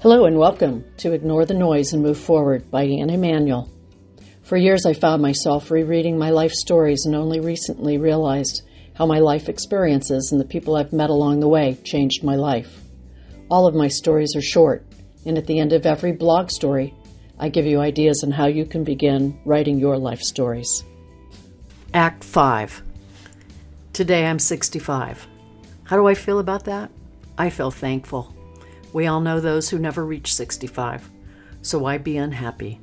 Hello and welcome to Ignore the Noise and Move Forward by Anne Emanuel. For years, I found myself rereading my life stories and only recently realized how my life experiences and the people I've met along the way changed my life. All of my stories are short, and at the end of every blog story, I give you ideas on how you can begin writing your life stories. Act 5. Today I'm 65. How do I feel about that? I feel thankful. We all know those who never reach 65, so why be unhappy?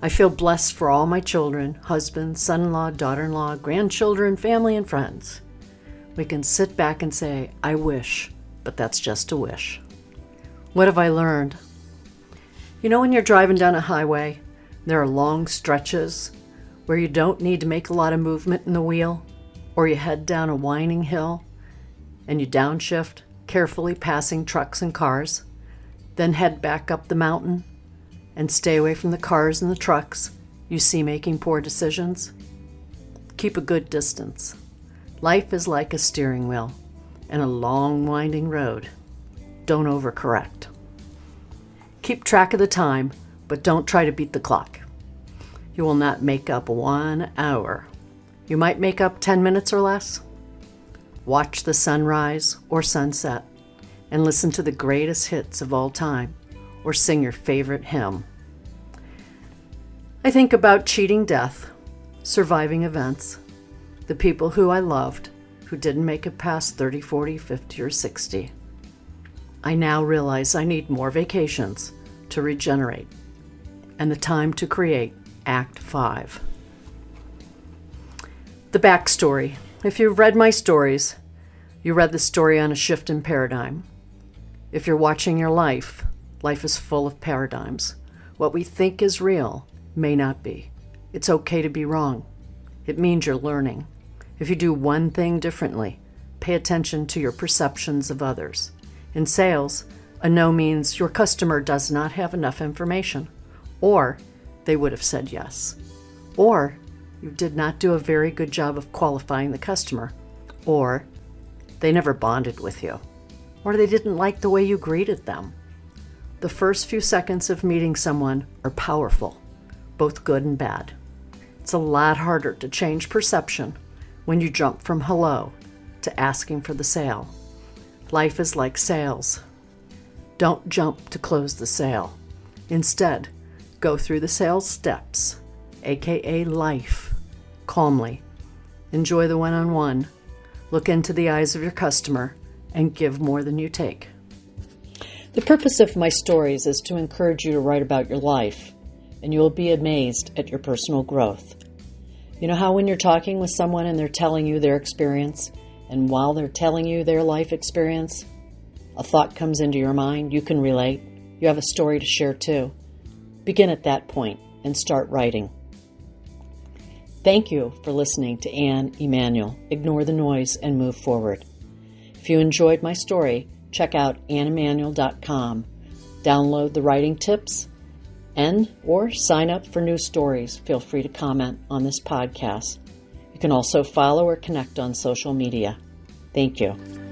I feel blessed for all my children, husband, son in law, daughter in law, grandchildren, family, and friends. We can sit back and say, I wish, but that's just a wish. What have I learned? You know, when you're driving down a highway, there are long stretches where you don't need to make a lot of movement in the wheel, or you head down a winding hill and you downshift, carefully passing trucks and cars, then head back up the mountain and stay away from the cars and the trucks you see making poor decisions. Keep a good distance. Life is like a steering wheel and a long winding road. Don't overcorrect. Keep track of the time, but don't try to beat the clock. You will not make up one hour. You might make up 10 minutes or less. Watch the sunrise or sunset and listen to the greatest hits of all time or sing your favorite hymn. I think about cheating death, surviving events, the people who I loved who didn't make it past 30, 40, 50, or 60. I now realize I need more vacations to regenerate and the time to create Act 5. The backstory. If you've read my stories, you read the story on a shift in paradigm. If you're watching your life, life is full of paradigms. What we think is real may not be. It's okay to be wrong. It means you're learning. If you do one thing differently, pay attention to your perceptions of others. In sales, a no means your customer does not have enough information, or they would have said yes. Or you did not do a very good job of qualifying the customer. Or they never bonded with you. Or they didn't like the way you greeted them. The first few seconds of meeting someone are powerful, both good and bad. It's a lot harder to change perception when you jump from hello to asking for the sale. Life is like sales. Don't jump to close the sale. Instead, go through the sales steps, aka life calmly. Enjoy the one on one. Look into the eyes of your customer and give more than you take. The purpose of my stories is to encourage you to write about your life, and you will be amazed at your personal growth. You know how when you're talking with someone and they're telling you their experience, and while they're telling you their life experience, a thought comes into your mind, you can relate, you have a story to share too. Begin at that point and start writing. Thank you for listening to Anne Emanuel. Ignore the noise and move forward. If you enjoyed my story, check out anneemanuel.com. Download the writing tips and or sign up for new stories. Feel free to comment on this podcast. You can also follow or connect on social media. Thank you.